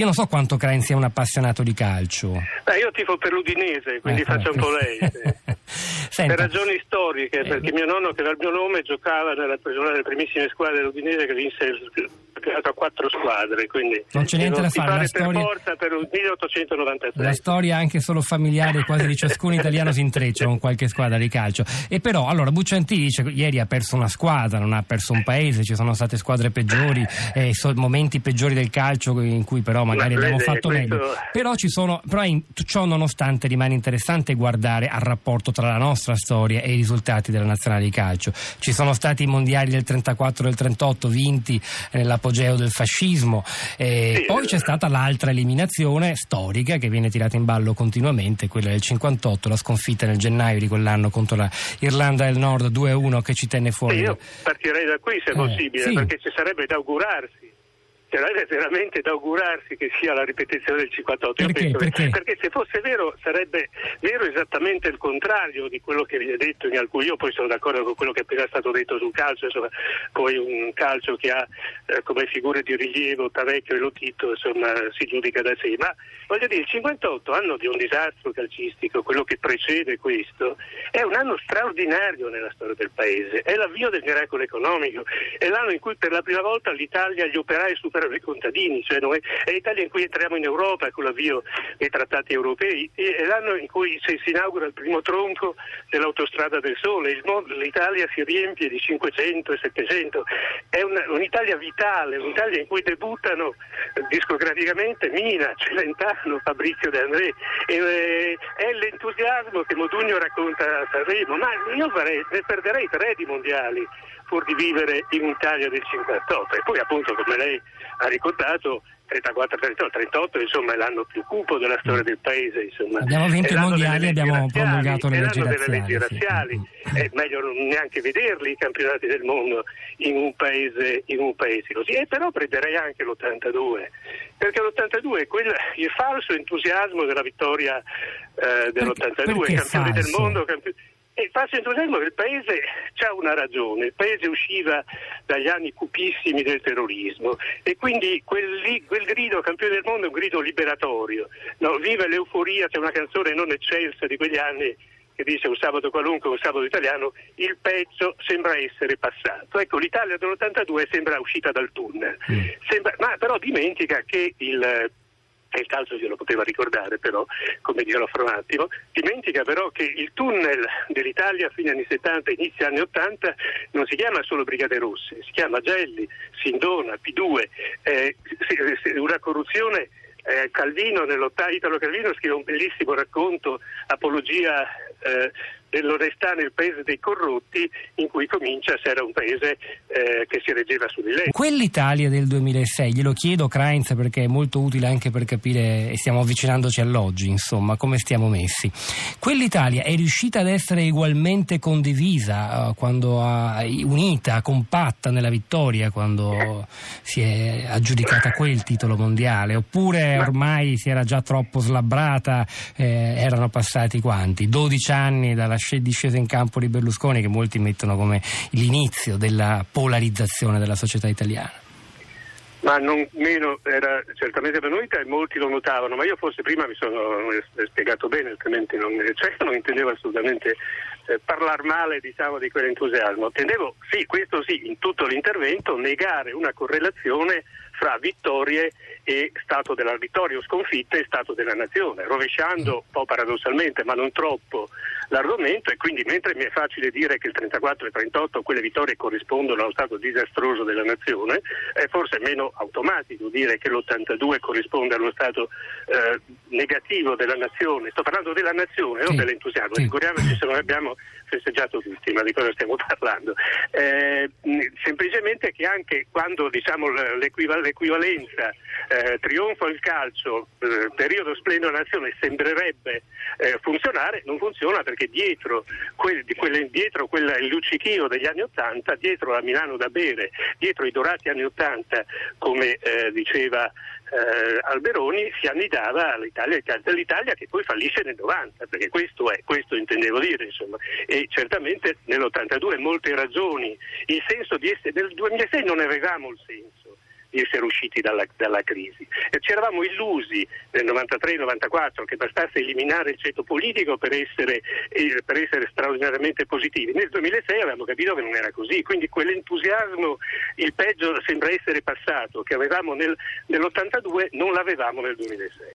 Io non so quanto Krain sia un appassionato di calcio. Beh, io tifo per l'Udinese, quindi eh, faccio un po' lei. per ragioni storiche, perché eh, mio nonno che era il mio nome giocava nella, nelle primissime squadre dell'Udinese che vinse il campionato a quattro squadre, quindi non c'è niente da fare. La storia... per forza per il 1893. La storia anche solo familiare quasi di ciascun italiano si intreccia con qualche squadra di calcio. E però, allora, Buccianti dice ieri ha perso una squadra, non ha perso un paese, ci sono state squadre peggiori, eh, momenti peggiori del calcio in cui però magari Ma abbiamo vede, fatto questo... meglio. Però ci sono, però in, ciò nonostante rimane interessante guardare al rapporto tra la nostra storia e i risultati della nazionale di calcio. Ci sono stati i mondiali del 34 e del 38 vinti nell'apogeo apogeo del fascismo. Eh, sì, poi c'è stata l'altra eliminazione storica che viene tirata in ballo continuamente, quella del 58, la sconfitta nel gennaio di quell'anno contro la Irlanda del Nord 2-1 che ci tenne fuori. Sì, io partirei da qui se eh, possibile, sì. perché ci sarebbe da augurarsi sarebbe veramente da augurarsi che sia la ripetizione del 58. Perché? Perché? perché? se fosse vero sarebbe vero esattamente il contrario di quello che viene detto in alcuni. Io poi sono d'accordo con quello che è appena stato detto sul calcio, insomma, poi un calcio che ha eh, come figure di rilievo Tavecchio e Lotito, insomma, si giudica da sé. Ma voglio dire, il 58, anno di un disastro calcistico, quello che precede questo, è un anno straordinario nella storia del paese, è l'avvio del miracolo economico, è l'anno in cui per la prima volta l'Italia gli operai super superano i contadini, cioè noi, è l'Italia in cui entriamo in Europa con l'avvio dei trattati europei, è l'anno in cui si, inaugura il primo tronco dell'autostrada del sole, mondo, l'Italia si riempie di 500 e 700, è una, un'Italia vitale, un'Italia in cui debuttano discograficamente Mina, Celentano, Fabrizio De André, e, è l'entusiasmo che Modugno racconta a Sanremo, ma io farei, ne perderei tre di mondiali pur di vivere in Italia del 58 e poi appunto come lei ha ricordato 34, 38, 38 insomma è l'anno più cupo della storia del paese insomma. abbiamo vinto i mondiali e abbiamo promulgato le leggi razziali, delle leggi razziali. Sì. è meglio non neanche vederli i campionati del mondo in un paese, in un paese così e però prenderei anche l'82 perché l'82 è quel, il falso entusiasmo della vittoria eh, dell'82 campioni del mondo campioni e il falso entusiasmo del paese c'ha una ragione, il paese usciva dagli anni cupissimi del terrorismo e quindi quel, quel grido campione del mondo è un grido liberatorio, no, viva l'euforia, c'è una canzone non eccelsa di quegli anni che dice un sabato qualunque, un sabato italiano, il pezzo sembra essere passato. Ecco, l'Italia dell'82 sembra uscita dal tunnel, mm. sembra, ma però dimentica che il e il calcio glielo poteva ricordare però, come dirò fra un attimo, dimentica però che il tunnel dell'Italia a fine anni 70 inizio anni 80 non si chiama solo Brigate Rosse, si chiama Gelli, Sindona, P2, eh, una corruzione eh, Calvino, Italo Calvino scrive un bellissimo racconto, apologia eh, dell'onestà nel paese dei corrotti in cui comincia se era un paese eh, che si reggeva su di lei. Quell'Italia del 2006, glielo chiedo Krainz perché è molto utile anche per capire e stiamo avvicinandoci all'oggi, insomma, come stiamo messi. Quell'Italia è riuscita ad essere ugualmente condivisa, uh, quando ha, unita, compatta nella vittoria quando si è aggiudicata quel titolo mondiale, oppure ormai si era già troppo slabbrata, eh, erano passati quanti? 12 anni dalla discesa in campo di Berlusconi che molti mettono come l'inizio della polarizzazione della società italiana. Ma non meno era certamente venuta e molti lo notavano, ma io forse prima mi sono spiegato bene, altrimenti non, cioè non intendevo assolutamente eh, parlare male diciamo, di quell'entusiasmo. Intendevo, sì, questo sì, in tutto l'intervento, negare una correlazione fra vittorie e stato della vittoria o sconfitta e stato della nazione, rovesciando un po' paradossalmente, ma non troppo, l'argomento e quindi mentre mi è facile dire che il 34 e il 38 quelle vittorie corrispondono allo stato disastroso della nazione, è forse meno automatico dire che l'82 corrisponde allo stato eh, negativo della nazione. Sto parlando della nazione, sì. non dell'entusiasmo. Sì. Figuriamoci se non abbiamo festeggiato tutti, ma di cosa stiamo parlando? Eh, semplicemente che anche quando diciamo, l'equivalenza eh, trionfo il calcio, eh, periodo splendido nazione sembrerebbe eh, funzionare, non funziona perché dietro, quel, quelle, dietro quella, il luccichio degli anni Ottanta, dietro la Milano da bere, dietro i dorati anni Ottanta, come eh, diceva eh, Alberoni, si annidava l'Italia, dell'Italia che poi fallisce nel 90, perché questo è, questo intendevo dire, insomma. E certamente nell'82 molte ragioni, il senso di essere, nel 2006 non avevamo il senso di essere usciti dalla, dalla crisi. E ci eravamo illusi nel 93-94 che bastasse eliminare il ceto politico per essere, per essere straordinariamente positivi. Nel 2006 avevamo capito che non era così, quindi quell'entusiasmo, il peggio sembra essere passato, che avevamo nel, nell'82 non l'avevamo nel 2006.